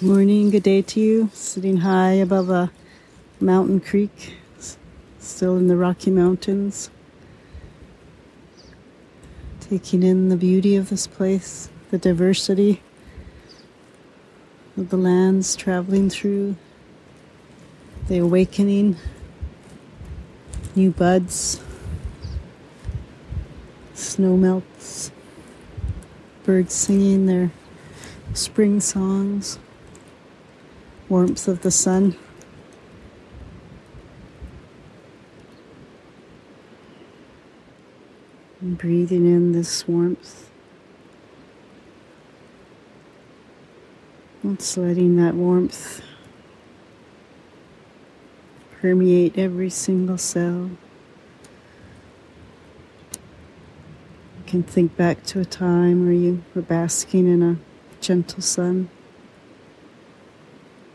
Morning, good day to you. Sitting high above a mountain creek, still in the Rocky Mountains. Taking in the beauty of this place, the diversity of the lands traveling through, the awakening, new buds, snow melts, birds singing their spring songs warmth of the sun. And breathing in this warmth. It's letting that warmth permeate every single cell. You can think back to a time where you were basking in a gentle sun.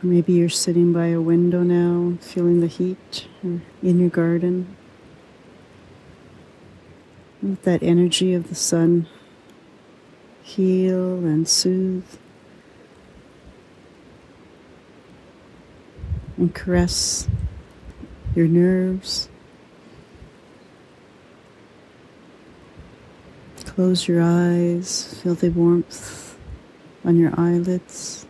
Maybe you're sitting by a window now, feeling the heat, in your garden. Let that energy of the sun heal and soothe and caress your nerves. Close your eyes, feel the warmth on your eyelids.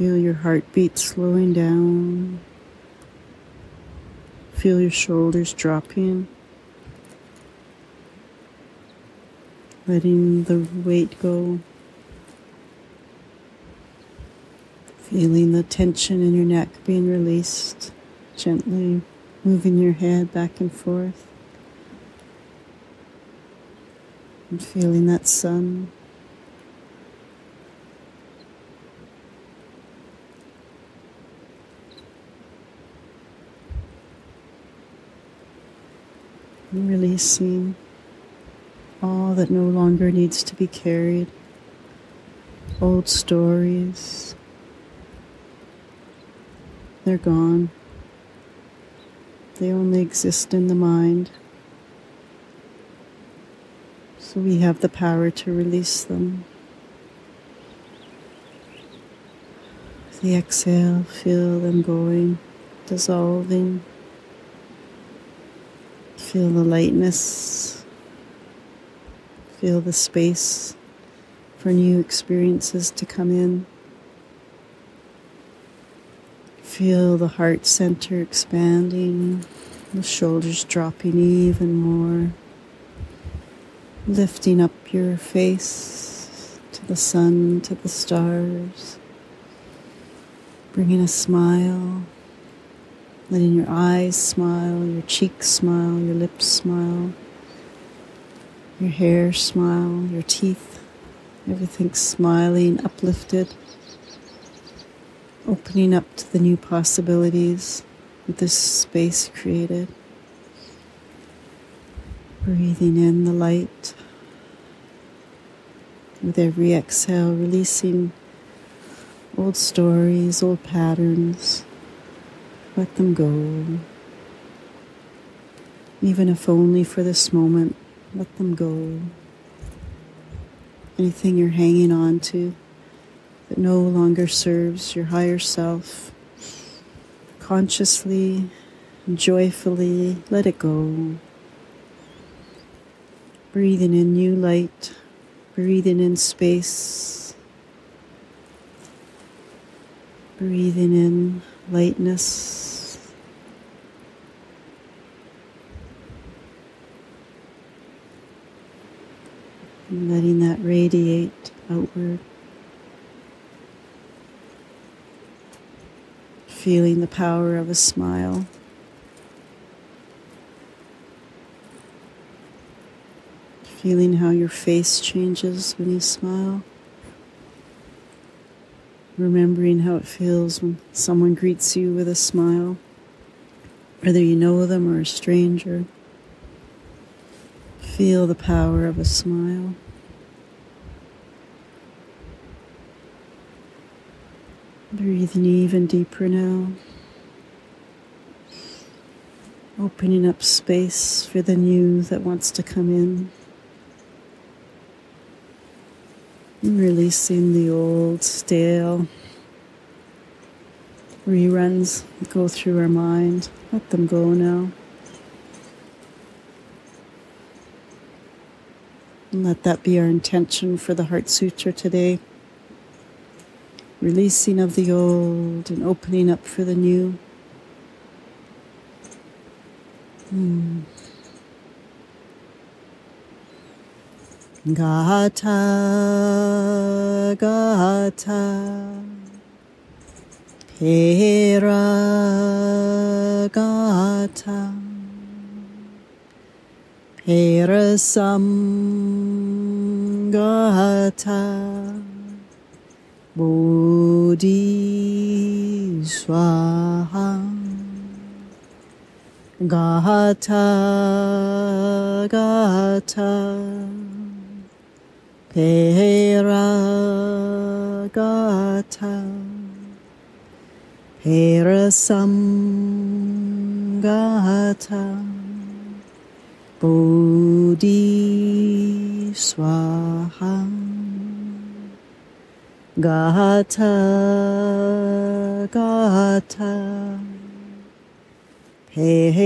Feel your heartbeat slowing down. Feel your shoulders dropping. Letting the weight go. Feeling the tension in your neck being released. Gently moving your head back and forth. And feeling that sun releasing all that no longer needs to be carried, old stories. They're gone. They only exist in the mind. So we have the power to release them. The exhale, feel them going, dissolving. Feel the lightness. Feel the space for new experiences to come in. Feel the heart center expanding, the shoulders dropping even more. Lifting up your face to the sun, to the stars. Bringing a smile letting your eyes smile, your cheeks smile, your lips smile, your hair smile, your teeth, everything smiling, uplifted, opening up to the new possibilities with this space created. Breathing in the light. With every exhale, releasing old stories, old patterns let them go. Even if only for this moment, let them go. Anything you're hanging on to that no longer serves your higher self, consciously joyfully let it go. Breathing in new light, breathing in space, breathing in lightness. And letting that radiate outward. Feeling the power of a smile. Feeling how your face changes when you smile remembering how it feels when someone greets you with a smile, whether you know them or a stranger. Feel the power of a smile. Breathing even deeper now. Opening up space for the new that wants to come in. And releasing the old, stale reruns that go through our mind. Let them go now. And let that be our intention for the Heart Sutra today. Releasing of the old and opening up for the new. Hmm. Gata, gata, pera, gata, pera sam, gata, bodhi swaha. Gata, gata, Peragata Parasamgata Bodhi Swaha Gata Gata Peragata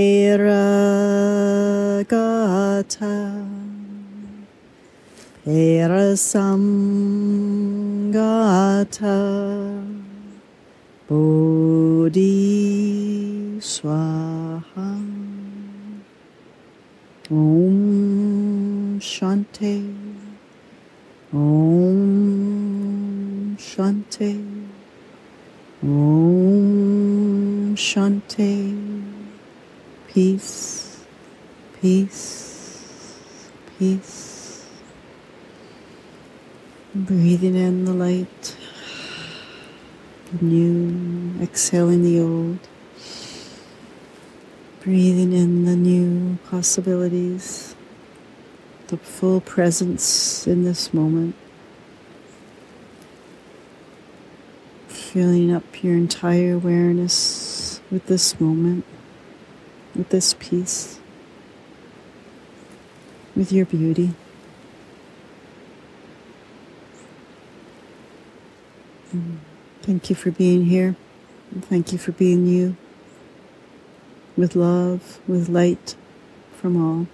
Erasamgata Bodhi Swaha. Om Shanti. Om Shanti Om Shanti Peace, peace, peace. Breathing in the light, the new, exhaling the old. Breathing in the new possibilities, the full presence in this moment. Filling up your entire awareness with this moment, with this peace, with your beauty. Mm. Thank you for being here. And Thank you for being you with love, with light from all.